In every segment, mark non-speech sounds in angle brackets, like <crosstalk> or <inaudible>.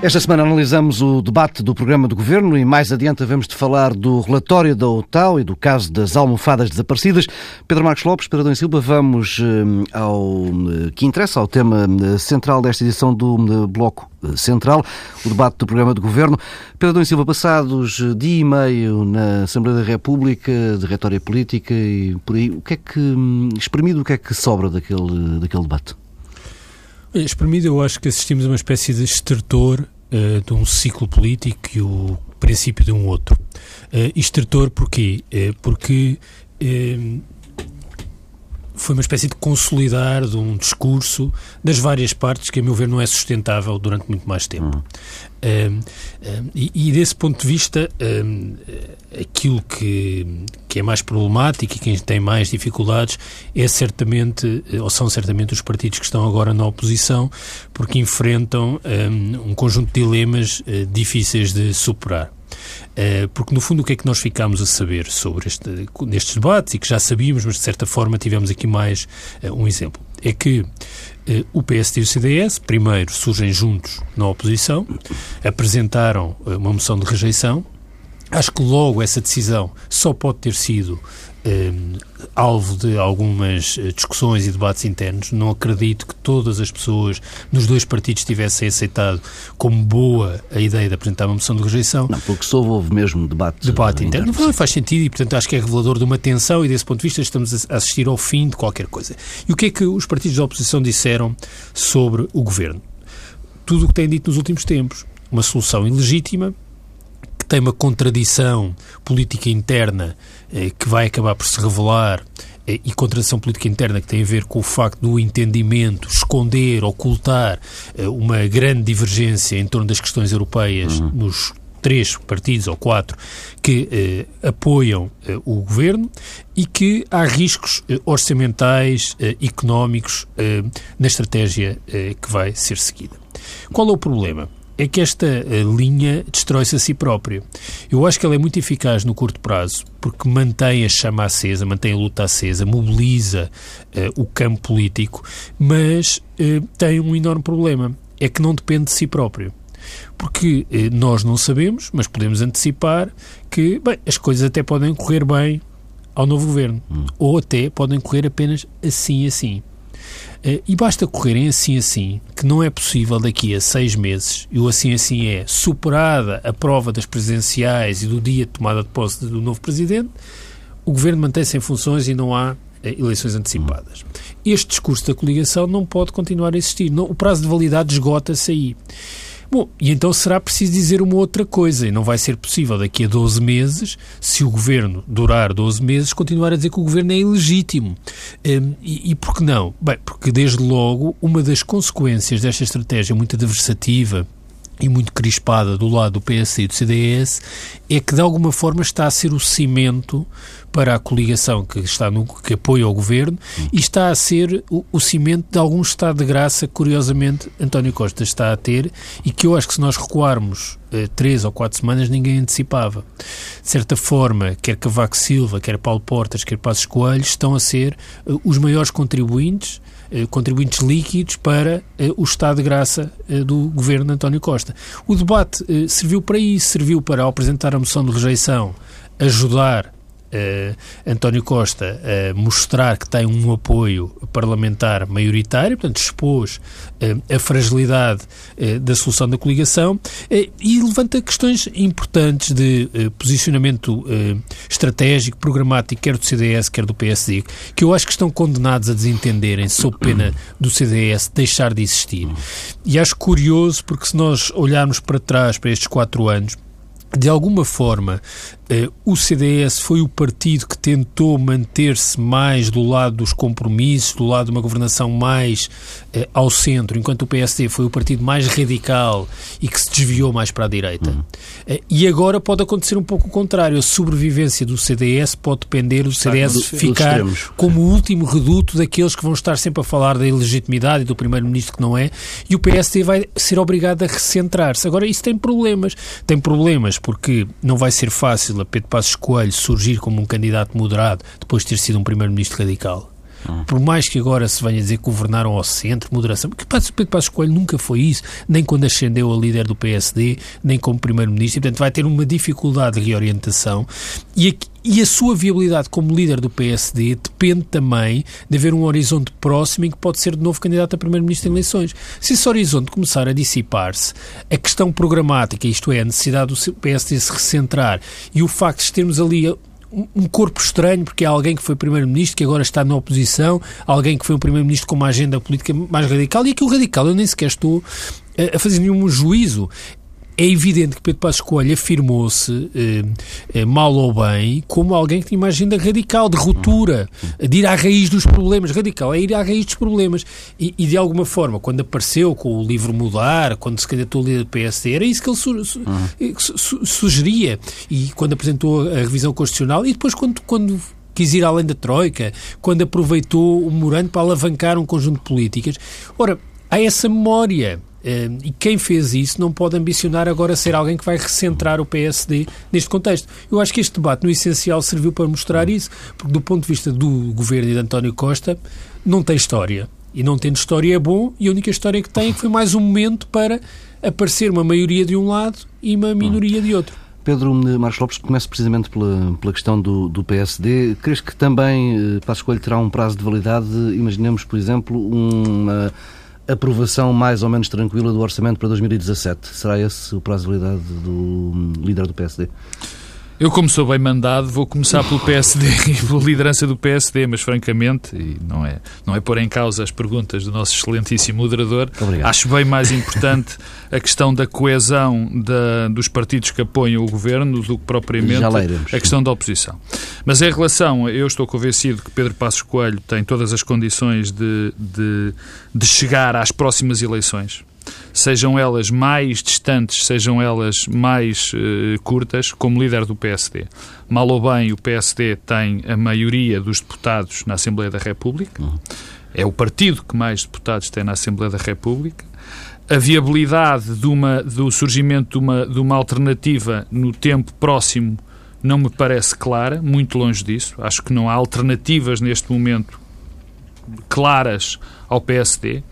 Esta semana analisamos o debate do programa do Governo e mais adiante vamos de falar do relatório da OTAU e do caso das almofadas desaparecidas. Pedro Marcos Lopes, Pedro Adão Silva, vamos eh, ao eh, que interessa, ao tema eh, central desta edição do Bloco Central, o debate do programa do Governo. Pedro Adão Silva, passados dia e meio na Assembleia da República, de retórica política e por aí, o que é que, hum, exprimido, o que é que sobra daquele, daquele debate? Espremido, eu acho que assistimos a uma espécie de estertor uh, de um ciclo político e o princípio de um outro. Uh, estertor porquê? Uh, porque foi uma espécie de consolidar de um discurso das várias partes que, a meu ver, não é sustentável durante muito mais tempo. Uhum. Um, um, e, e, desse ponto de vista, um, aquilo que, que é mais problemático e quem tem mais dificuldades é certamente, ou são certamente os partidos que estão agora na oposição, porque enfrentam um, conjunto de dilemas uh, difíceis de superar. Uh, porque, no fundo, o que é que nós ficámos a saber sobre este, nestes debates e que já sabíamos, mas de certa forma tivemos aqui mais uh, um exemplo? É que uh, o PSD e o CDS, primeiro, surgem juntos na oposição, apresentaram uma moção de rejeição. Acho que logo essa decisão só pode ter sido eh, alvo de algumas eh, discussões e debates internos. Não acredito que todas as pessoas nos dois partidos tivessem aceitado como boa a ideia de apresentar uma moção de rejeição. Não, porque só houve mesmo debate, debate interno. Não faz sentido e, portanto, acho que é revelador de uma tensão e, desse ponto de vista, estamos a assistir ao fim de qualquer coisa. E o que é que os partidos da oposição disseram sobre o governo? Tudo o que têm dito nos últimos tempos. Uma solução ilegítima, tem uma contradição política interna eh, que vai acabar por se revelar eh, e contradição política interna que tem a ver com o facto do entendimento esconder, ocultar eh, uma grande divergência em torno das questões europeias uhum. nos três partidos ou quatro que eh, apoiam eh, o governo e que há riscos eh, orçamentais, económicos na estratégia que vai ser seguida. Qual é o problema? É que esta eh, linha destrói-se a si própria. Eu acho que ela é muito eficaz no curto prazo, porque mantém a chama acesa, mantém a luta acesa, mobiliza uh, o campo político, mas uh, tem um enorme problema, é que não depende de si próprio. Porque uh, nós não sabemos, mas podemos antecipar que bem, as coisas até podem correr bem ao novo governo, hum. ou até podem correr apenas assim assim. Eh, e basta correrem assim assim, que não é possível daqui a seis meses, e o assim assim é superada a prova das presidenciais e do dia de tomada de posse do novo presidente, o governo mantém-se em funções e não há eh, eleições antecipadas. Este discurso da coligação não pode continuar a existir. Não, o prazo de validade esgota-se aí. Bom, e então será preciso dizer uma outra coisa, e não vai ser possível daqui a 12 meses, se o governo durar 12 meses, continuar a dizer que o governo é ilegítimo. Um, e, e por que não? Bem, porque desde logo uma das consequências desta estratégia muito adversativa e muito crispada do lado do PS e do CDS é que de alguma forma está a ser o cimento para a coligação que está no que apoia o governo e está a ser o, o cimento de algum estado de graça que curiosamente António Costa está a ter e que eu acho que se nós recuarmos eh, três ou quatro semanas ninguém antecipava. De certa forma, quer Cavaco Silva, quer Paulo Portas, quer Passos Coelho estão a ser eh, os maiores contribuintes contribuintes líquidos para eh, o estado de graça eh, do governo de António Costa. O debate serviu para isso, serviu para, ao apresentar a moção de rejeição, ajudar António Costa uh, mostrar que tem um apoio parlamentar maioritário, portanto, expôs uh, a fragilidade da solução da coligação e levanta questões importantes de posicionamento estratégico, programático, quer do CDS, quer do PSD, que eu acho que estão condenados a desentenderem sob pena do CDS deixar de existir. E acho curioso porque se nós olharmos para trás, para estes quatro anos, de alguma forma, eh, o CDS foi o partido que tentou manter-se mais do lado dos compromissos, do lado de uma governação mais eh, ao centro, enquanto o PSD foi o partido mais radical e que se desviou mais para a direita. Uhum. Eh, e agora pode acontecer um pouco o contrário. A sobrevivência do CDS pode depender do CDS do, ficar como o último reduto daqueles que vão estar sempre a falar da ilegitimidade e do primeiro-ministro que não é, e o PSD vai ser obrigado a recentrar-se. Agora, isso tem problemas. Tem problemas porque não vai ser fácil a Pedro Passos Coelho surgir como um candidato moderado depois de ter sido um primeiro-ministro radical. Por mais que agora se venha dizer que governaram ao centro, moderação, porque Pedro Passos Coelho nunca foi isso, nem quando ascendeu a líder do PSD, nem como primeiro-ministro, portanto vai ter uma dificuldade de reorientação e, aqui, e a sua viabilidade como líder do PSD depende também de haver um horizonte próximo em que pode ser de novo candidato a primeiro-ministro em eleições. Se esse horizonte começar a dissipar-se, a questão programática, isto é, a necessidade do PSD se recentrar e o facto de termos ali um corpo estranho, porque é alguém que foi primeiro-ministro, que agora está na oposição, alguém que foi um primeiro-ministro com uma agenda política mais radical, e aquilo radical eu nem sequer estou a fazer nenhum juízo é evidente que Pedro Passos Coelho afirmou-se, eh, eh, mal ou bem, como alguém que tinha uma agenda radical, de ruptura, de ir à raiz dos problemas. Radical é ir à raiz dos problemas. E, e de alguma forma, quando apareceu com o livro Mudar, quando se candidatou a líder do PSD, era isso que ele su su su sugeria. E quando apresentou a revisão constitucional, e depois quando, quando quis ir além da Troika, quando aproveitou o Morano para alavancar um conjunto de políticas. Ora, há essa memória e quem fez isso não pode ambicionar agora ser alguém que vai recentrar o PSD neste contexto. Eu acho que este debate, no essencial, serviu para mostrar isso, porque do ponto de vista do governo e de António Costa, não tem história. E não tendo história é bom, e a única história que tem é que foi mais um momento para aparecer uma maioria de um lado e uma minoria de outro. Pedro Marcos Lopes, começa precisamente pela, pela questão do, do PSD. Crees que também eh, Passos Coelho terá um prazo de validade? Imaginemos, por exemplo, uma aprovação mais ou menos tranquila do orçamento para 2017. Será esse o prazo de validade do líder do PSD? Eu, como sou bem mandado, vou começar pelo PSD <laughs> e pela liderança do PSD, mas francamente, e não é, não é pôr em causa as perguntas do nosso excelentíssimo moderador, Obrigado. acho bem mais importante <laughs> a questão da coesão da, dos partidos que apoiam o governo do que propriamente a questão da oposição. Mas em relação, eu estou convencido que Pedro Passos Coelho tem todas as condições de, de, de chegar às próximas eleições sejam elas mais distantes, sejam elas mais uh, curtas, como líder do PSD. Mal ou bem, o PSD tem a maioria dos deputados na Assembleia da República, é o partido que mais deputados tem na Assembleia da República. A viabilidade de uma, do surgimento de uma, de uma alternativa no tempo próximo não me parece clara, muito longe disso. Acho que não há alternativas neste momento claras ao PSD.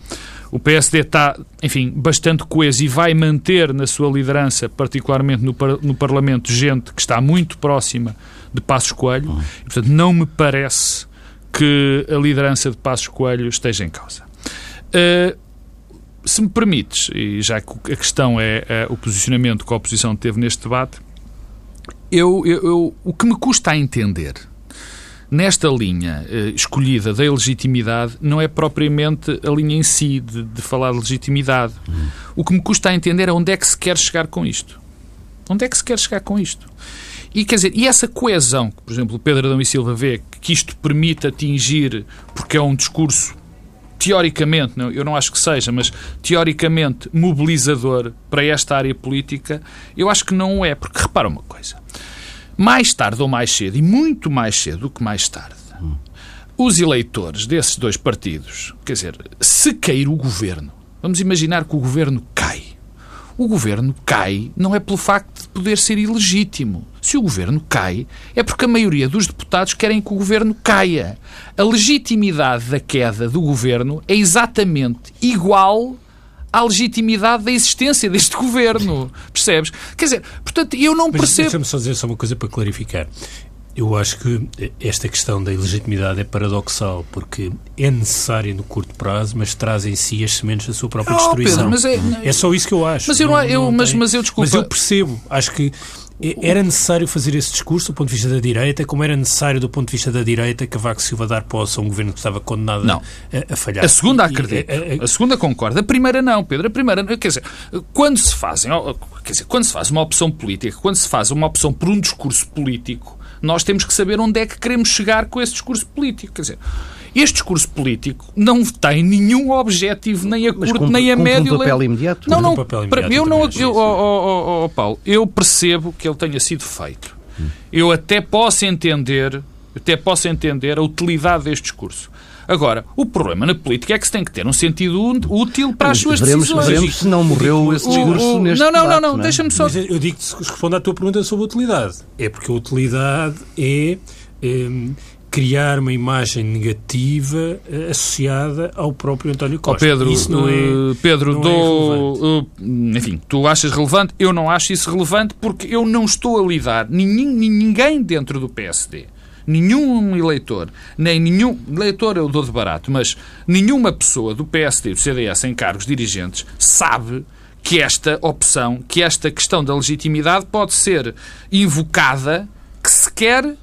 O PSD está, enfim, bastante coeso e vai manter na sua liderança, particularmente no, no Parlamento, gente que está muito próxima de Passos Coelho. E, portanto, não me parece que a liderança de Passos Coelho esteja em causa. Uh, se me permites, e já que a questão é, é, o posicionamento que a oposição teve neste debate, eu, eu, eu, o que me custa a entender Nesta linha eh, escolhida da legitimidade, não é propriamente a linha em si de, de falar de legitimidade. O que me custa a entender é onde é que se quer chegar com isto. Onde é que se quer chegar com isto? E, quer dizer, e essa coesão que, por exemplo, o Pedro Adão e Silva vê que isto permite atingir, porque é um discurso teoricamente, não, eu não acho que seja, mas teoricamente mobilizador para esta área política, eu acho que não é, porque repara uma coisa mais tarde ou mais cedo, e muito mais cedo do que mais tarde, os eleitores desses dois partidos, quer dizer, se cair o governo, vamos imaginar que o governo cai. O governo cai não é pelo facto de poder ser ilegítimo. Se o governo cai, é porque a maioria dos deputados querem que o governo caia. A legitimidade da queda do governo é exatamente igual à legitimidade da existência deste <laughs> governo. Percebes? Quer dizer, portanto, eu não Mas percebo. Deixa-me só dizer só uma coisa para clarificar. Eu acho que esta questão da ilegitimidade é paradoxal, porque é necessária no curto prazo, mas traz em si as sementes da sua própria oh, destruição. Pedro, é, é, só isso que eu acho. Mas eu, não, eu, não mas, mas eu desculpa. Mas eu percebo. Acho que era necessário fazer esse discurso do ponto de vista da direita, como era necessário do ponto de vista da direita que Cavaco Silva dar posse a um governo que estava condenado não. A, a falhar. A segunda acredito. A, a, a, segunda concorda. A primeira não, Pedro. A primeira, quer dizer, quando se fazem, quer dizer, quando se faz uma opção política, quando se faz uma opção por um discurso político, nós temos que saber onde é que queremos chegar com esse discurso político. Quer dizer, este discurso político não tem nenhum objetivo nem a curto cumpre, nem a médio. um papel imediato. Não, não. Um imediato eu não, eu, oh, oh, oh, Paulo, eu percebo que ele tenha sido feito. Hum. Eu até posso entender, até posso entender a utilidade deste discurso. Agora, o problema na política é que se tem que ter um sentido útil para as suas veremos, decisões. Veremos se não morreu esse discurso o, o, neste Não, não, debate, não, não, é? deixa-me só... Mas eu digo-te, respondo à tua pergunta sobre a utilidade. É porque a utilidade é, é criar uma imagem negativa uh, associada ao próprio António Costa. Oh, Pedro, isso não é, uh, Pedro, não dou, é enfim, tu achas relevante, eu não acho isso relevante porque eu não estou a lidar, ninguém, ninguém dentro do PSD nenhum eleitor, nem nenhum eleitor eu dou de barato, mas nenhuma pessoa do PSD e do CDS em cargos dirigentes sabe que esta opção, que esta questão da legitimidade pode ser invocada que se quer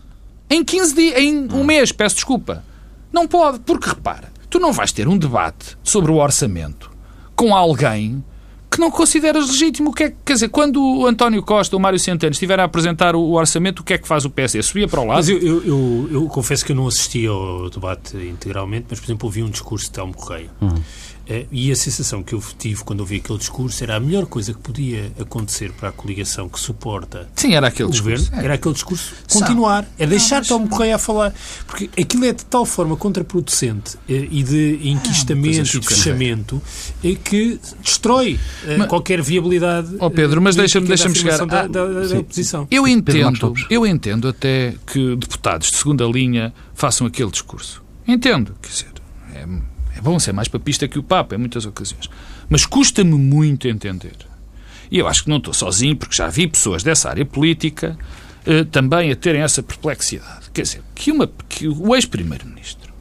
em 15 dias, em um mês, peço desculpa. Não pode, porque repara, tu não vais ter um debate sobre o orçamento com alguém que não consideras legítimo. O que é, quer dizer, quando o António Costa ou o Mário Centeno estiver a apresentar o orçamento, o que é que faz o PSD? Subia para o lado? Mas eu, eu, eu, eu confesso que eu não assisti ao debate integralmente, mas, por exemplo, ouvi um discurso de Telmo Correia. É, e a sensação que eu tive quando ouvi aquele discurso era a melhor coisa que podia acontecer para a coligação que suporta Sim, era aquele o discurso. governo, era aquele discurso continuar, é deixar não, Tom Correia a falar, porque aquilo é de tal forma contraproducente eh, e de enquistamento e de fechamento é que destrói eh, mas, qualquer viabilidade. Oh Pedro, mas deixa-me deixa chegar à da, da, da, oposição. Eu entendo, eu entendo até que deputados de segunda linha façam aquele discurso. Entendo, quer dizer, é é bom ser mais papista que o Papa em muitas ocasiões. Mas custa-me muito entender. E eu acho que não estou sozinho, porque já vi pessoas dessa área política eh, também a terem essa perplexidade. Quer dizer, que, uma, que o ex-primeiro-ministro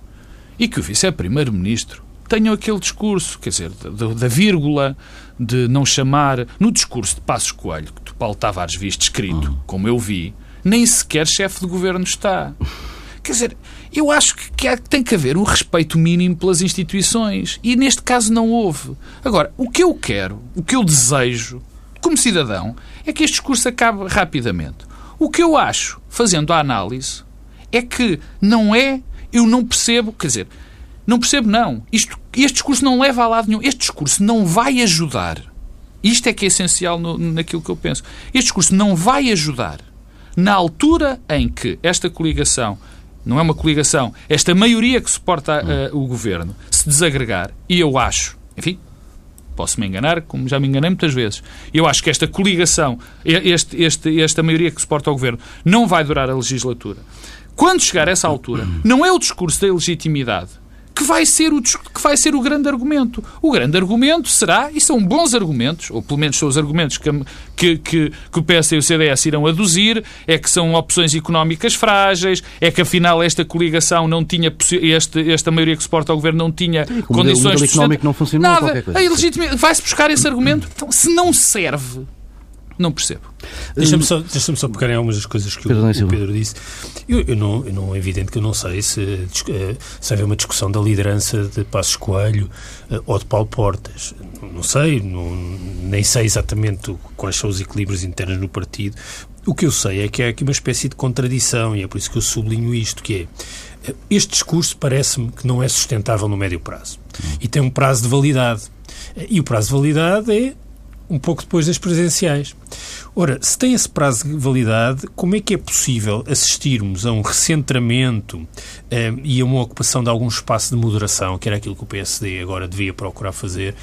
e que o vice-primeiro-ministro tenham aquele discurso, quer dizer, da, da, vírgula, de não chamar. No discurso de Passos Coelho, que o Paulo Tavares viste escrito, uhum. como eu vi, nem sequer chefe de governo está. Quer dizer, eu acho que, que tem que haver um respeito mínimo pelas instituições. E neste caso não houve. Agora, o que eu quero, o que eu desejo, como cidadão, é que este discurso acabe rapidamente. O que eu acho, fazendo a análise, é que não é. Eu não percebo, quer dizer, não percebo, não. Isto, este discurso não leva a lado nenhum. Este discurso não vai ajudar. Isto é que é essencial no, naquilo que eu penso. Este discurso não vai ajudar na altura em que esta coligação não é uma coligação, esta maioria que suporta uh, o governo se desagregar, e eu acho, enfim, posso me enganar, como já me enganei muitas vezes, eu acho que esta coligação, este, este, esta maioria que suporta o governo, não vai durar a legislatura. Quando chegar a essa altura, não é o discurso da legitimidade que vai ser o, que vai ser o grande argumento. O grande argumento será, e são bons argumentos, ou pelo menos são os argumentos que, que, que, que o PS e o CDS irão aduzir, é que são opções económicas frágeis, é que afinal esta coligação não tinha, este, esta maioria que suporta o governo não tinha Sim, condições de económico não funcionou, Nada. Vai-se buscar esse argumento. Então, se não serve, não percebo. Deixa-me só, deixa só pegar em algumas das coisas que Pedro o, o Pedro disse. Eu, eu, não, eu não, é evidente que eu não sei se, eh, se haver uma discussão da liderança de Passos Coelho eh, ou de Paulo Portas. Não sei, não, nem sei exatamente quais são os equilíbrios internos no partido. O que eu sei é que há aqui uma espécie de contradição e é por isso que eu sublinho isto, que é eh, este discurso parece-me que não é sustentável no médio prazo e tem um prazo de validade. E o prazo de validade é um pouco depois das presenciais. Ora, se tem esse prazo de validade, como é que é possível assistirmos a um recentramento eh, e a uma ocupação de algum espaço de moderação, que era aquilo que o PSD agora devia procurar fazer,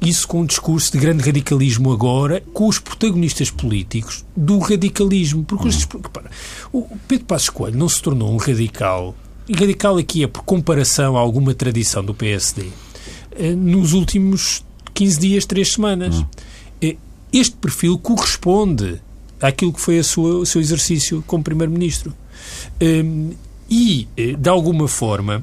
isso com um discurso de grande radicalismo agora, com os protagonistas políticos do radicalismo. Porque os, repara, o Pedro Passos Coelho não se tornou um radical, e radical aqui é por comparação a alguma tradição do PSD, eh, nos últimos 15 dias, 3 semanas. Hum. É, este perfil corresponde àquilo que foi sua, o seu exercício como Primeiro-Ministro. Um, e, eh, de alguma forma,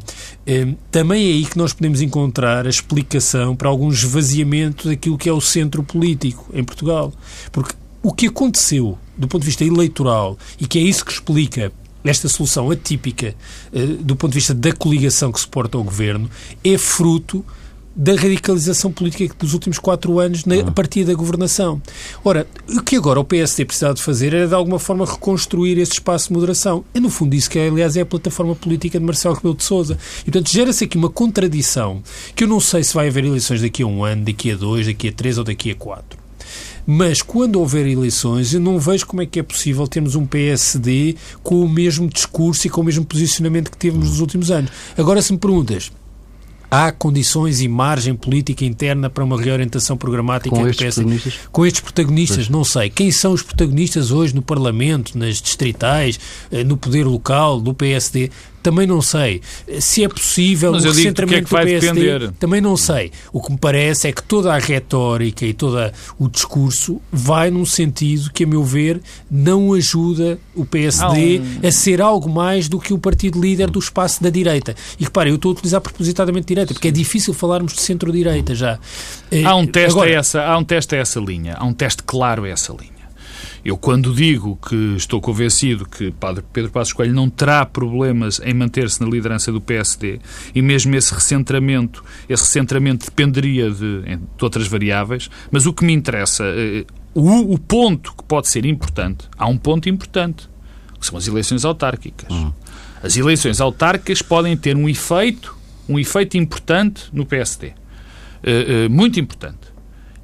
também é aí que nós podemos encontrar a explicação para algum esvaziamento daquilo que é o centro político em Portugal. Porque o que aconteceu do ponto de vista eleitoral, e que é isso que explica esta solução atípica eh, do ponto de vista da coligação que suporta o governo, é fruto da radicalização política dos últimos quatro anos na, a partir da governação. Ora, o que agora o PSD precisava de fazer era, de alguma forma, reconstruir esse espaço de moderação. É, no fundo, isso que, aliás, é a plataforma política de Marcelo Rebelo de Sousa. E, portanto, gera-se aqui uma contradição que eu não sei se vai haver eleições daqui a um ano, daqui a dois, daqui a três ou daqui a quatro. Mas quando houver eleições, eu não vejo como é que é possível termos um PSD com o mesmo discurso e com o mesmo posicionamento que tivemos nos últimos anos. Agora, se me perguntas, há condições e margem política interna para uma reorientação programática com estes protagonistas? Com estes protagonistas, pois. não sei. Quem são os protagonistas hoje no Parlamento, nas distritais, eh, no poder local, do PSD? Também não sei. Se é possível Mas o recentramento é do PSD, depender. também não sei. O que me parece é que toda a retórica e todo o discurso vai num sentido que, a meu ver, não ajuda o PSD um... a ser algo mais do que o partido líder do espaço da direita. E repare, eu estou a utilizar propositadamente direita, porque é difícil falarmos de centro-direita já. Há um teste Agora, a essa, há um teste a essa linha, há um teste claro a essa linha. Eu, quando digo que estou convencido que Padre Pedro Passos Coelho não terá problemas em manter-se na liderança do PSD, e mesmo esse recentramento, esse recentramento dependeria de, de outras variáveis, mas o que me interessa, eh, o, o, ponto que pode ser importante, há um ponto importante, que são as eleições autárquicas. Uhum. As eleições autárquicas podem ter um efeito, um efeito importante no PSD. Uh, uh, muito importante.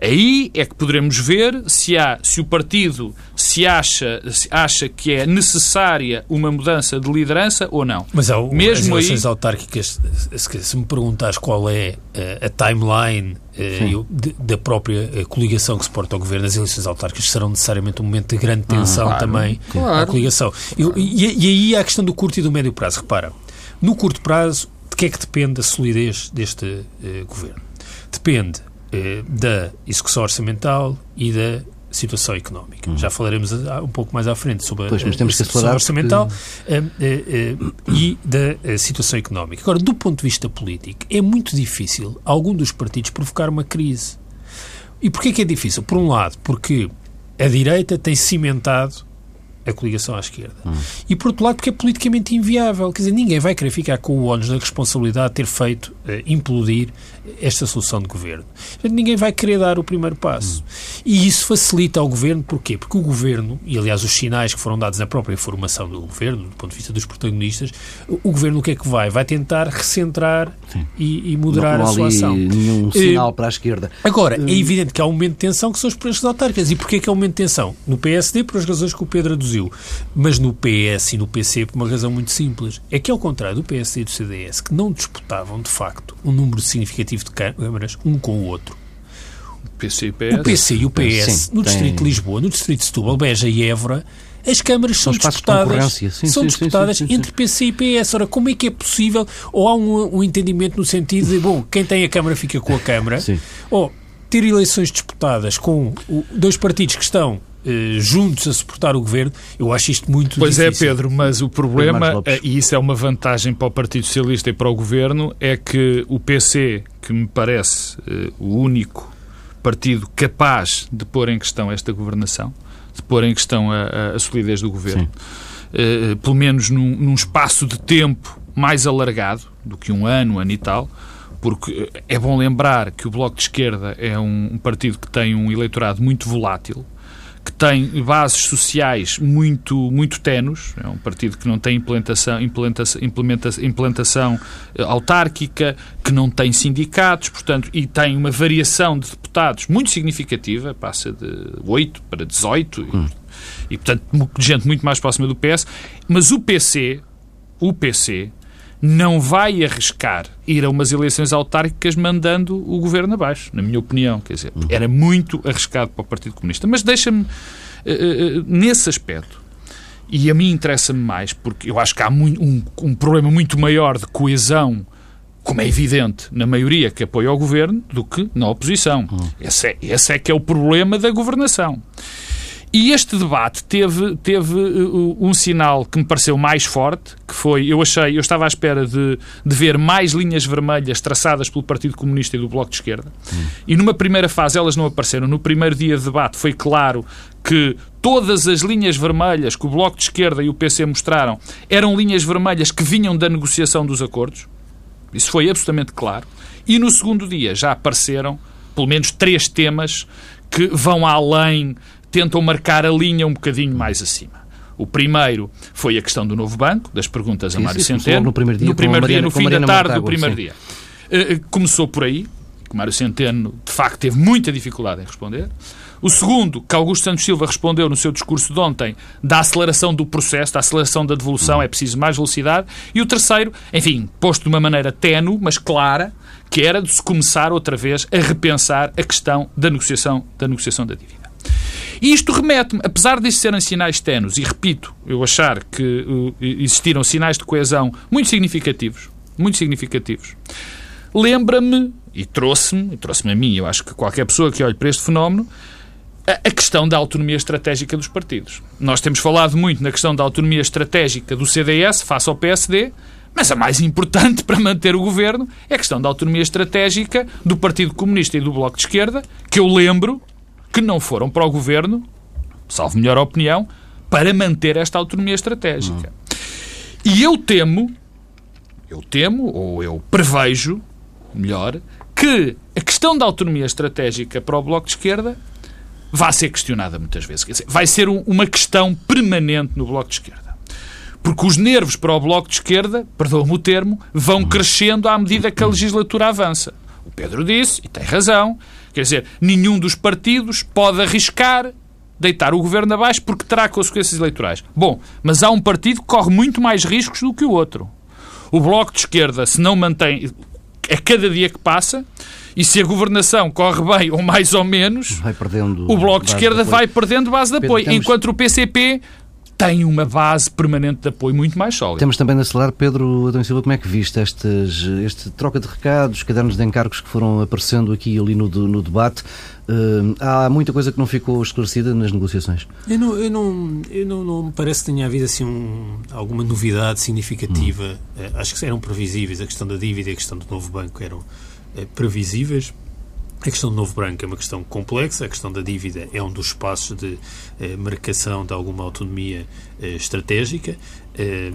Aí é que poderemos ver se, há, se o partido se acha, se acha que é necessária uma mudança de liderança ou não. Mas há Mesmo as eleições aí... autárquicas, se me perguntas qual é a, a timeline uh, da própria eh, coligação que suporta o governo, as eleições autárquicas serão necessariamente um momento de grande tensão ah, claro, também claro. coligação. Eu, e, e aí há a questão do curto e do médio prazo. Repara, no curto prazo, de que é que depende a solidez deste uh, governo? Depende eh, da execução orçamental e da situação económica. Uhum. Já falaremos um pouco mais à frente sobre pois, a, a situação orçamental porque... uh, uh, e da situação económica. Agora, do ponto de vista político, é muito difícil algum dos partidos provocar uma crise. E porquê que é difícil? Por um lado, porque a direita tem cimentado a coligação à esquerda. Hum. E por outro lado, porque é politicamente inviável. Quer dizer, ninguém vai querer ficar com o ónus da responsabilidade de ter feito uh, implodir esta solução de governo. Ninguém vai querer dar o primeiro passo. Hum. E isso facilita ao governo, porquê? Porque o governo, e aliás os sinais que foram dados na própria formação do governo, do ponto de vista dos protagonistas, o governo o que é que vai? Vai tentar recentrar e, e, moderar não, não a sua ação. nenhum eh, sinal uh, para a esquerda. Agora, é evidente que há um momento de tensão que são os preços autárquicas. E porquê que é um momento de tensão? No PSD, por as razões que o Pedro aduziu, mas no PS e no PC por uma razão muito simples. É que, ao contrário do PSD e do CDS, que não disputavam, de facto, um número significativo de câmaras um com o outro, PC e PS. O PC e o PS, Sim, no Distrito tem... de Lisboa, no Distrito de Setúbal, Beja e Évora, as câmaras são disputadas, sim, são sim, disputadas sim, entre PC e PS. Ora, como é que é possível? Ou há um, um, entendimento no sentido de, bom, quem tem a Câmara fica com a Câmara, ou ter eleições disputadas com dois partidos que estão juntos a suportar o governo, eu acho isto muito pois é, difícil. Pois é, Pedro, mas o problema, eh, e isso é uma vantagem para o Partido Socialista e para o governo, é que o PC, que me parece uh, o único partido capaz de pôr em questão esta governação, de pôr em questão a, a solidez do governo, uh, pelo menos num, num espaço de tempo mais alargado do que um ano, um ano e tal, porque é bom lembrar que o Bloco de Esquerda é um partido que tem um eleitorado muito volátil, que tem bases sociais muito, muito tenos, é um partido que não tem implementação, implementação, implementação, implementação eh, autárquica, que não tem sindicatos, portanto, e tem uma variação de deputados muito significativa, passa de 8 para 18, hum. e, e, portanto, gente muito mais próxima do PS, mas o PC, o PC, não vai arriscar ir a umas eleições autárquicas mandando o governo abaixo, na minha opinião. Quer dizer, uhum. era muito arriscado para o Partido Comunista. Mas deixa-me, uh, uh, nesse aspecto, e a mim interessa-me mais, porque eu acho que há um, um problema muito maior de coesão como é evidente, na maioria que apoia o governo, do que na oposição. Uhum. Esse, é, esse é que é o problema da governação. E este debate teve, teve uh, um sinal que me pareceu mais forte, que foi, eu achei, eu estava à espera de, de ver mais linhas vermelhas traçadas pelo Partido Comunista e do Bloco de Esquerda. Hum. E numa primeira fase elas não apareceram. No primeiro dia de debate foi claro que todas as linhas vermelhas que o Bloco de Esquerda e o PC mostraram eram linhas vermelhas que vinham da negociação dos acordos. Isso foi absolutamente claro. E no segundo dia já apareceram pelo menos três temas que vão além tentam marcar a linha um bocadinho mais acima. O primeiro foi a questão do novo banco, das perguntas a Mário Centeno. No primeiro dia, no, primeiro dia, no fim da tarde do primeiro sim. dia. Uh, começou por aí, que Mário Centeno, de facto, teve muita dificuldade em responder. O segundo, que Augusto Santos Silva respondeu no seu discurso de ontem, da aceleração do processo, da aceleração da devolução, é preciso mais velocidade. E o terceiro, enfim, posto de uma maneira tenue, mas clara, que era de se começar outra vez a repensar a questão da negociação da, negociação da dívida. E isto remete-me, apesar de serem sinais tenos, e repito, eu achar que uh, existiram sinais de coesão muito significativos, muito significativos, lembra-me, e trouxe-me, e trouxe-me a mim, eu acho que qualquer pessoa que olhe para este fenómeno, a questão da autonomia estratégica dos partidos. Nós temos falado muito na questão da autonomia estratégica do CDS face ao PSD, mas a mais importante <laughs> para manter o governo é a questão da autonomia estratégica do Partido Comunista e do Bloco de Esquerda, que eu lembro que não foram para o governo, salvo melhor opinião, para manter esta autonomia estratégica. E eu temo, eu temo, ou eu prevejo, melhor, que a questão da autonomia estratégica para o Bloco de Esquerda vai ser questionada muitas vezes. Dizer, vai ser um, uma questão permanente no Bloco de Esquerda. Porque os nervos para o Bloco de Esquerda, perdoa-me o termo, vão crescendo à medida que a legislatura avança. O Pedro disse, e tem razão, quer dizer, nenhum dos partidos pode arriscar deitar o governo abaixo porque terá consequências eleitorais. Bom, mas há um partido que corre muito mais riscos do que o outro. O Bloco de Esquerda, se não mantém, a cada dia que passa, e se a governação corre bem ou mais ou menos, o Bloco de Esquerda de vai perdendo base de apoio, Pedro, enquanto o PCP tem uma base permanente de apoio muito mais sólida. Temos também de acelerar, Pedro Adão Silva, como é que viste estes, este troca de recados, cadernos de encargos que foram aparecendo aqui e ali no, no debate? Uh, há muita coisa que não ficou esclarecida nas negociações. Eu não, eu não, eu não, não me parece que tenha havido assim um, alguma novidade significativa. Hum. Uh, acho que eram previsíveis. A questão da dívida e a questão do novo banco eram uh, previsíveis. A questão do novo branco é uma questão complexa, a questão da dívida é um dos espaços de eh, marcação de alguma autonomia eh, estratégica. Eh,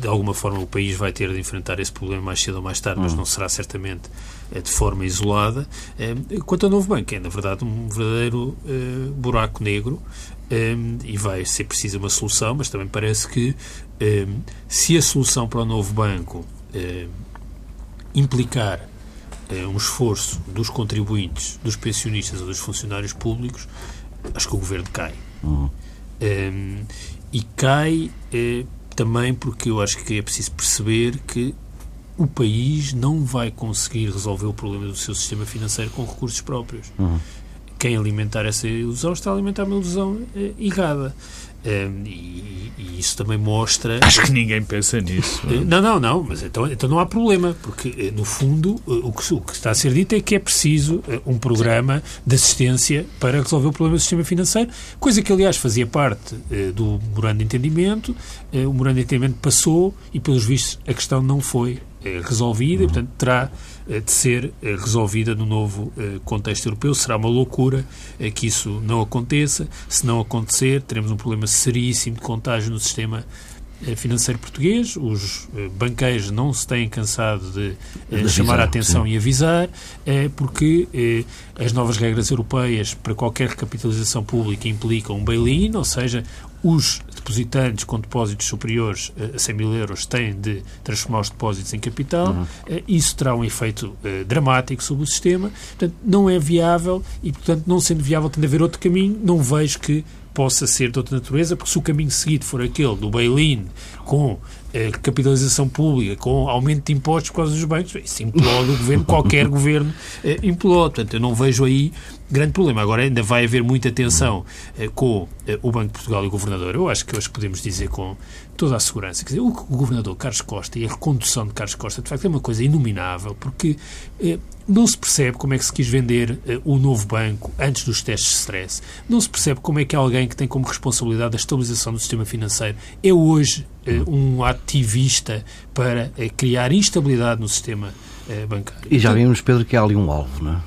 de alguma forma, o país vai ter de enfrentar esse problema mais cedo ou mais tarde, mas hum. não será certamente eh, de forma isolada. Eh, quanto ao novo banco, é na verdade um verdadeiro eh, buraco negro e vai ser precisa uma solução, mas também parece que se a solução para o novo banco implicar é um esforço dos contribuintes, dos pensionistas ou dos funcionários públicos, acho que o governo cai. Uhum. Um, e cai é, também porque eu acho que é preciso perceber que o país não vai conseguir resolver o problema do seu sistema financeiro com recursos próprios. Uhum. Quem alimentar essa ilusão está a alimentar uma ilusão é, errada. Um, e, e, isso também mostra. Acho que ninguém pensa nisso. Eh, não, não, não, mas então, então não há problema, porque eh, no fundo eh, o que, o que está a ser dito é que é preciso um programa de assistência para resolver o problema do sistema financeiro, coisa que aliás fazia parte do memorando de entendimento. o memorando de entendimento passou e, pelos vistos, a questão não foi resolvida e, portanto, terá eh, de ser eh, resolvida no novo eh, contexto europeu. Será uma loucura que isso não aconteça. Se não acontecer, teremos um problema seríssimo de contágio no sistema financeiro português. Os banqueiros não se têm cansado de, de chamar a atenção sim. e avisar, porque as novas regras europeias para qualquer recapitalização pública implicam um bail-in, ou seja, os depositantes com depósitos superiores a 100 mil euros têm de transformar os depósitos em capital. Uhum. Isso terá um efeito uh, dramático sobre o sistema. Portanto, não é viável e, portanto, não sendo viável, tem de haver outro caminho. Não vejo que possa ser de outra natureza, porque se o caminho seguido for aquele do bail-in com eh, capitalização pública, com aumento de impostos por causa dos bancos, isso implode o governo, qualquer <laughs> governo eh, implode. Portanto, eu não vejo aí grande problema. Agora ainda vai haver muita tensão eh, com eh, o Banco de Portugal e o Governador. Eu acho que hoje podemos dizer com toda a segurança. Quer dizer, o, o Governador Carlos Costa e a recondução de Carlos Costa, de facto, é uma coisa inominável, porque eh, não se percebe como é que se quis vender eh, o novo banco antes dos testes de stress. Não se percebe como é que alguém que tem como responsabilidade a estabilização do sistema financeiro é hoje eh, um ativista para eh, criar instabilidade no sistema bancário. E já vimos, Pedro, que há ali um alvo, não é?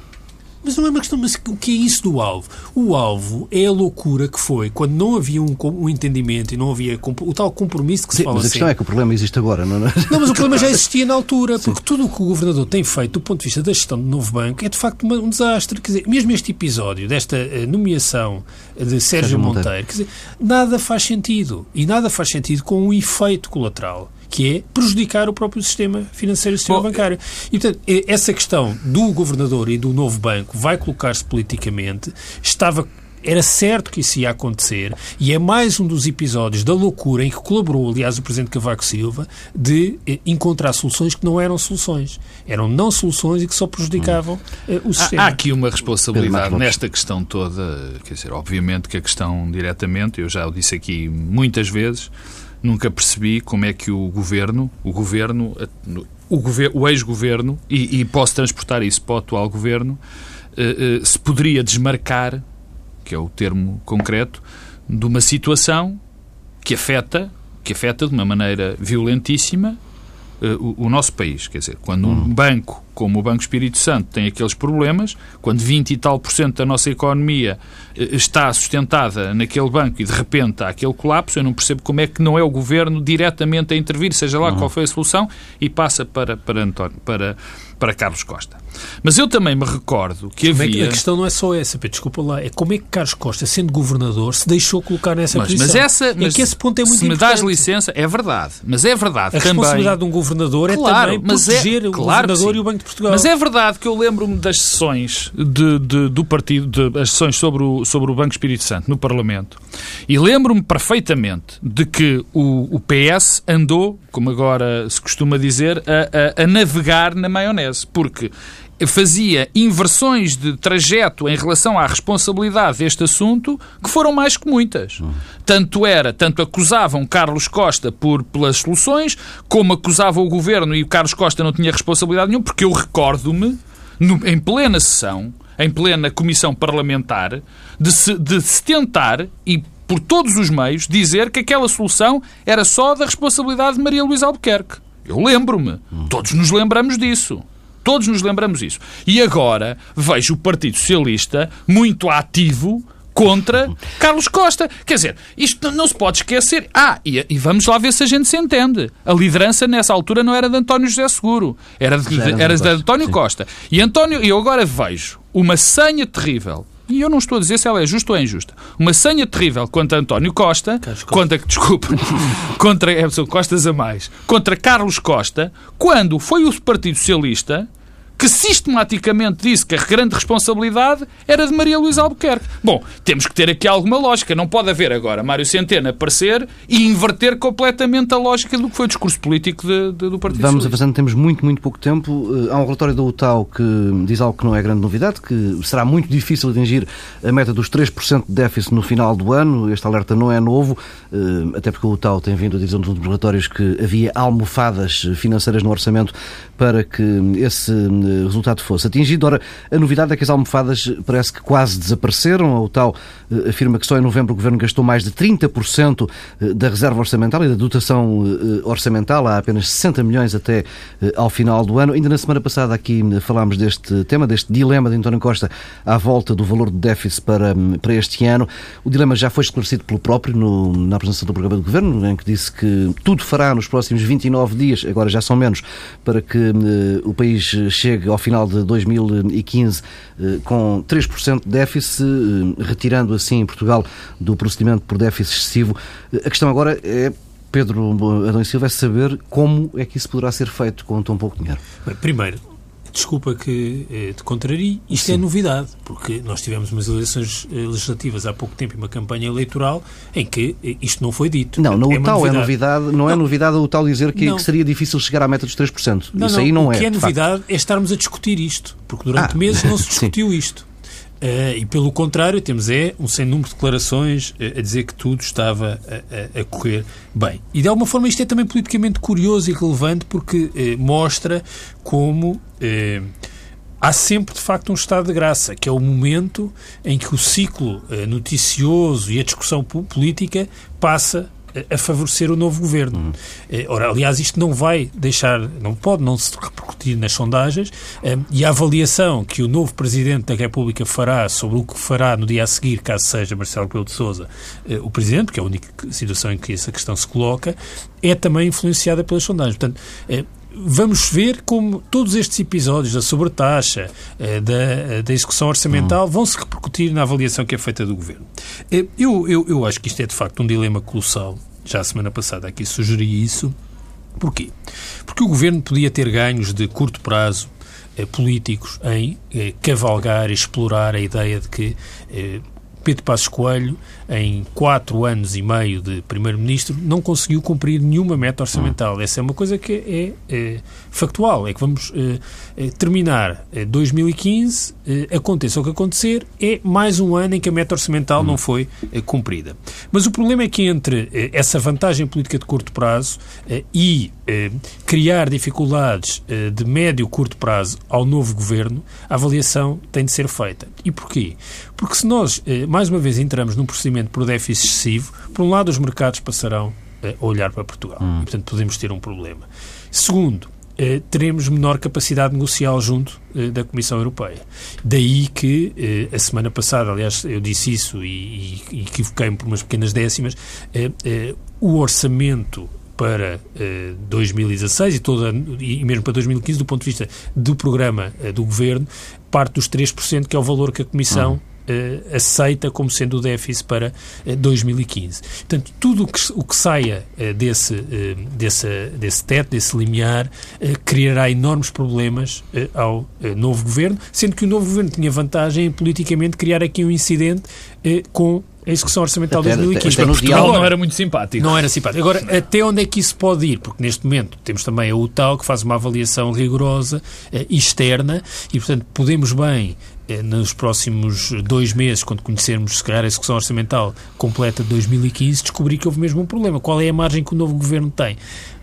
Mas não é uma questão, mas o que é isso do alvo? O alvo é a loucura que foi quando não havia um, um entendimento e não havia o tal compromisso que se Sim, fala mas a questão é que o problema existe agora, não é? Não, mas o problema já existia na altura, porque Sim. tudo o que o Governador tem feito do ponto de vista da gestão do novo banco é de facto um desastre. Quer dizer, mesmo este episódio desta eh, nomeação de Sérgio, Sérgio Monteiro, Monteiro quer dizer, nada faz sentido. E nada faz sentido com um efeito colateral que é prejudicar o próprio sistema financeiro e o sistema Bom, bancário. E, portanto, essa questão do governador e do novo banco vai colocar-se politicamente, estava era certo que isso ia acontecer e é mais um dos episódios da loucura em que colaborou, aliás, o Presidente Cavaco Silva, de eh, encontrar soluções que não eram soluções. Eram não soluções e que só prejudicavam eh, o sistema. Há, há aqui uma responsabilidade nesta questão toda, quer dizer, obviamente que a questão diretamente, eu já o disse aqui muitas vezes, nunca percebi como é que o Governo, o Governo, o, gover o ex-Governo, e, e, posso transportar isso para o atual Governo, eh, se poderia desmarcar que é o termo concreto, de uma situação que afeta, que afeta de uma maneira violentíssima uh, o, o, nosso país. Quer dizer, quando um uhum. banco como o Banco Espírito Santo tem aqueles problemas, quando 20 e tal por cento da nossa economia uh, está sustentada naquele banco e de repente há aquele colapso, eu não percebo como é que não é o governo diretamente a intervir, seja lá uhum. qual foi a solução, e passa para, para, António, para, para Carlos Costa. Mas eu também me recordo que como havia... É que a questão não é só essa, Pedro, desculpa lá, é como é que Carlos Costa, sendo governador, se deixou colocar nessa mas, posição. Mas essa... É mas, que esse ponto é muito se importante. me dás licença, é verdade. Mas é verdade a também... A responsabilidade de um governador claro, é também mas proteger é, o claro governador e o Banco de Portugal. Mas é verdade que eu lembro-me das sessões de, de, do partido, de, as sessões sobre o, sobre o Banco Espírito Santo no Parlamento, e lembro-me perfeitamente de que o, o PS andou, como agora se costuma dizer, a, a, a navegar na maionese, porque fazia inversões de trajeto em relação à responsabilidade deste assunto que foram mais que muitas. Tanto era, tanto acusavam Carlos Costa por pelas soluções, como acusavam o governo e o Carlos Costa não tinha responsabilidade nenhuma, porque eu recordo-me, em plena sessão, em plena comissão parlamentar, de se, de se tentar e por todos os meios dizer que aquela solução era só da responsabilidade de Maria Luísa Albuquerque. Eu lembro-me. Todos nos lembramos disso. Todos nos lembramos isso. E agora vejo o Partido Socialista muito ativo contra Carlos Costa. Quer dizer, isto não se pode esquecer. Ah, e, e, vamos lá ver se a gente se entende. A liderança nessa altura não era de António José Seguro, era de, era, era de António Sim. Costa. E António, eu agora vejo uma senha terrível. E eu não estou a dizer se ela é justa ou é injusta. Uma senha terrível contra António Costa, contra, desculpa, <laughs> contra, é, são Costas a mais, contra Carlos Costa, quando foi o Partido Socialista que sistematicamente disse que a grande responsabilidade era de Maria Luísa Albuquerque. Bom, temos que ter aqui alguma lógica. Não pode haver agora Mário Centeno aparecer e inverter completamente a lógica do que foi o discurso político de, de, do Partido Vamos avançando, temos muito, muito pouco tempo. Eh, há um relatório da UTAU que diz algo que não é grande novidade, que será muito difícil atingir a meta dos 3% de déficit no final do ano. Este alerta não é novo, eh, até porque a UTAU tem vindo a dizer nos últimos relatórios que havia almofadas financeiras no orçamento para que esse resultado fosse atingido. Ora, a novidade é que as almofadas parece que quase desapareceram. O tal eh, afirma que só em novembro o Governo gastou mais de 30% eh, da reserva orçamental e da dotação eh, orçamental. Há apenas 60 milhões até ao final do ano. Ainda na semana passada aqui falámos deste tema, deste dilema de António Costa à volta do valor de déficit para, para este ano. O dilema já foi esclarecido pelo próprio no, na apresentação do programa do Governo, em que disse que tudo fará nos próximos 29 dias, agora já são menos, para que uh, o país chegue ao final de 2015 uh, com 3% de déficit, uh, retirando assim Portugal do procedimento por déficit excessivo. A questão agora é Pedro Adão e Silva é saber como é que isso poderá ser feito com tão pouco dinheiro. Bem, primeiro, desculpa que eh, te contrarie, isto Sim. é novidade, porque nós tivemos umas eleições eh, legislativas há pouco tempo e uma campanha eleitoral em que eh, isto não foi dito. Não, no é tal é novidade, não, é não, é novidade o tal dizer que, que, seria difícil chegar à meta dos 3%. Não, Isso aí não o é. O que é novidade facto. é estarmos a discutir isto, porque durante ah, meses não se <laughs> discutiu isto. Uh, e pelo contrário, temos é um sem número de declarações uh, a dizer que tudo estava a, a, a, correr bem. E de alguma forma isto é também politicamente curioso e relevante porque uh, mostra como há sempre, de facto, um estado de graça, que é o momento em que o ciclo noticioso e a discussão política passa a favorecer o novo governo. Uhum. Ora, aliás, isto não vai deixar, não pode não se repercutir nas sondagens eh, e a avaliação que o novo Presidente da República fará sobre o que fará no dia a seguir, caso seja Marcelo Rebelo de Sousa eh, o Presidente, que é a única situação em que essa questão se coloca, é também influenciada pelas sondagens. Portanto, vamos ver como todos estes episódios da sobretaxa, da, da execução orçamental, uhum. vão se repercutir na avaliação que é feita do Governo. Eu, eu, eu acho que isto é, de facto, um dilema colossal já a semana passada aqui sugeri isso. Porquê? Porque o governo podia ter ganhos de curto prazo eh, políticos em eh, cavalgar e explorar a ideia de que eh, Pedro Passos Coelho, em quatro anos e meio de Primeiro-Ministro, não conseguiu cumprir nenhuma meta orçamental. Essa é uma coisa que é, é factual. É que vamos é, terminar 2015, aconteça o que acontecer, é mais um ano em que a meta orçamental não foi cumprida. Mas o problema é que entre essa vantagem política de curto prazo e criar dificuldades de médio e curto prazo ao novo governo, a avaliação tem de ser feita. E porquê? Porque se nós, mais uma vez, entramos num procedimento por déficit excessivo, por um lado, os mercados passarão a olhar para Portugal. Hum. E, portanto, podemos ter um problema. Segundo, eh, teremos menor capacidade negocial junto eh, da Comissão Europeia. Daí que, eh, a semana passada, aliás, eu disse isso e, e, e equivoquei-me por umas pequenas décimas, o orçamento para 2016 e, toda, e mesmo para 2015, do ponto de vista do programa do Governo, parte dos 3%, que é o valor que a Comissão hum uh, aceita como sendo o déficit para uh, 2015. Portanto, tudo o que, o que saia uh, desse, desse, desse teto, desse limiar, criará enormes problemas ao novo governo, sendo que o novo governo tinha vantagem em politicamente criar aqui um incidente com a execução orçamental de 2015. Mas Portugal não era muito simpático. Não era simpático. Agora, até onde é que isso pode ir? Porque neste momento temos também a UTAL que faz uma avaliação rigorosa, externa, e portanto podemos bem eh, nos próximos dois meses, quando conhecermos, se calhar, a execução orçamental completa de 2015, descobrir que houve mesmo um problema. Qual é a margem que o novo governo tem?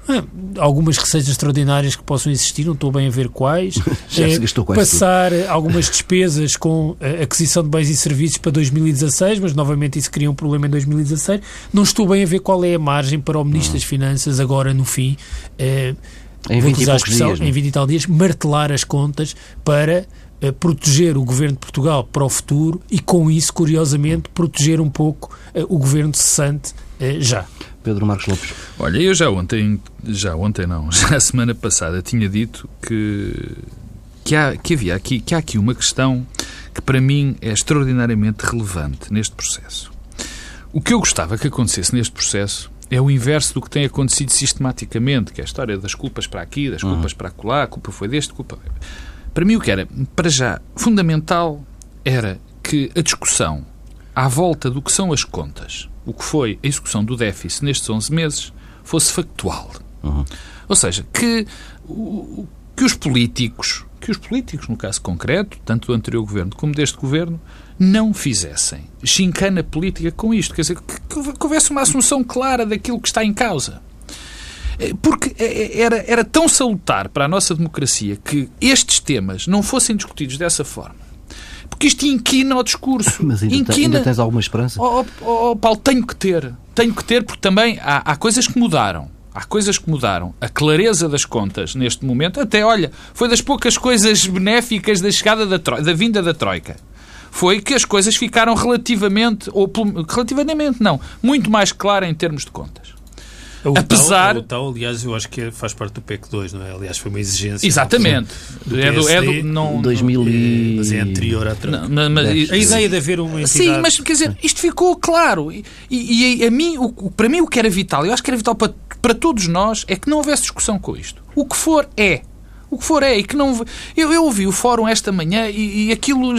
Ah, algumas receitas extraordinárias que possam existir, não estou bem a ver quais. <laughs> Já se gastou quase Passar tudo. algumas despesas com a aquisição de bens e serviços para 2016, mas novamente isso cria um problema em 2016. Não estou bem a ver qual é a margem para o Ministro das Finanças agora no fim. Eh, em 20 e dias, em 20 e tal dias, martelar as contas para proteger o governo de Portugal para o futuro e, com isso, curiosamente, proteger um pouco uh, o governo cessante uh, já. Pedro Marcos Lopes. Olha, eu já ontem, já ontem não, <laughs> já a semana passada tinha dito que, que, há, que havia aqui, que há aqui uma questão que para mim é extraordinariamente relevante neste processo. O que eu gostava que acontecesse neste processo é o inverso do que tem acontecido sistematicamente, que é a história das culpas para aqui, das culpas uhum. para acolá, a culpa foi deste, a culpa... Para mim, o que era, para já, fundamental era que a discussão à volta do que são as contas, o que foi a execução do déficit nestes 11 meses, fosse factual. Uhum. Ou seja, que, que os políticos, que os políticos, no caso concreto, tanto do anterior governo como deste governo, não fizessem chincana política com isto. Quer dizer, que, que houvesse uma assunção clara daquilo que está em causa. Eh, porque eh, eh, era, era tão salutar para a nossa democracia que estes temas não fossem discutidos dessa forma. Porque isto inquina o discurso. <laughs> Mas ainda, inquina... ainda tens alguma esperança? Oh, oh, oh, Paulo, tenho que ter. Tenho que ter, porque também há, há coisas que mudaram. Há coisas que mudaram. A clareza das contas neste momento, até olha, foi das poucas coisas benéficas da chegada da, troi, da vinda da Troika. Foi que as coisas ficaram relativamente, ou relativamente não, muito mais claras em termos de contas. UTAL, Apesar... A UTAL, aliás, eu acho que faz parte do PEC 2, não é? Aliás, foi uma exigência. Exatamente. Do é do, é do não, 2000 e... Mas é anterior à troca. Não, mas, a ideia de haver uma entidade... Sim, mas quer dizer, isto ficou claro. E, e, a mim, o, para mim o que era vital, eu acho que era vital para, para todos nós, é que não houvesse discussão com isto. O que for é. O que for é. E que não... Eu, eu ouvi o fórum esta manhã e, e aquilo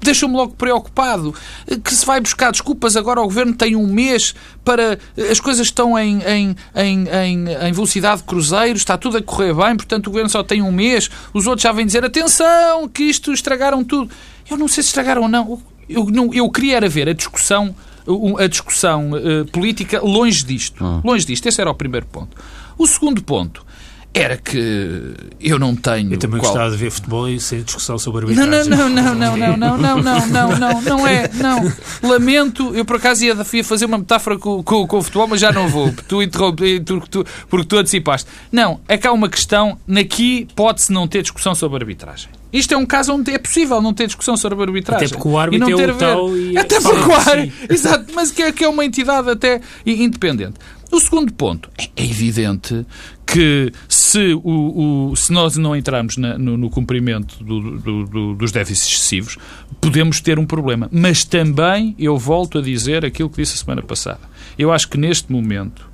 deixou-me logo preocupado. Que se vai buscar desculpas agora, o governo tem um mês para. As coisas estão em, em, em, em, em velocidade de cruzeiro, está tudo a correr bem, portanto o governo só tem um mês. Os outros já vêm dizer: atenção, que isto estragaram tudo. Eu não sei se estragaram ou não. Eu, não, eu queria era ver a discussão a discussão uh, política longe disto. Ah. Longe disto. Esse era o primeiro ponto. O segundo ponto era que eu não tenho. Eu também qual... gostava de ver futebol e sem discussão sobre arbitragem. Não, não, não, não, não, não, não, não, não, não, não é. Não. Lamento, eu por acaso ia, ia fazer uma metáfora com, com, com, o futebol, mas já não vou. Tu interrompi, tu, tu, porque tu antecipaste. Não, é que há uma questão. Naqui pode-se não ter discussão sobre arbitragem. Isto é um caso onde é possível não ter discussão sobre arbitragem. Até porque o árbitro e não ter é o tal e... Até é porque o árbitro... <laughs> Exato, mas que é, que é uma entidade até independente. O segundo ponto, é evidente que se, o, o, se nós não entrarmos na, no, no, cumprimento do, do, do, dos déficits excessivos, podemos ter um problema. Mas também eu volto a dizer aquilo que disse a semana passada. Eu acho que neste momento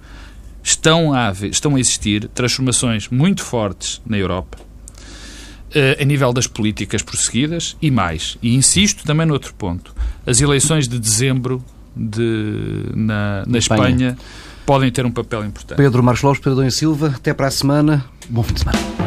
estão a, haver, estão a existir transformações muito fortes na Europa uh, a nível das políticas prosseguidas e mais. E insisto também no outro ponto. As eleições de dezembro de, na, na Espanha. Espanha podem ter um papel importante. Pedro Marcos Lopes, Pedro Silva, até para a semana. Bom fim de semana.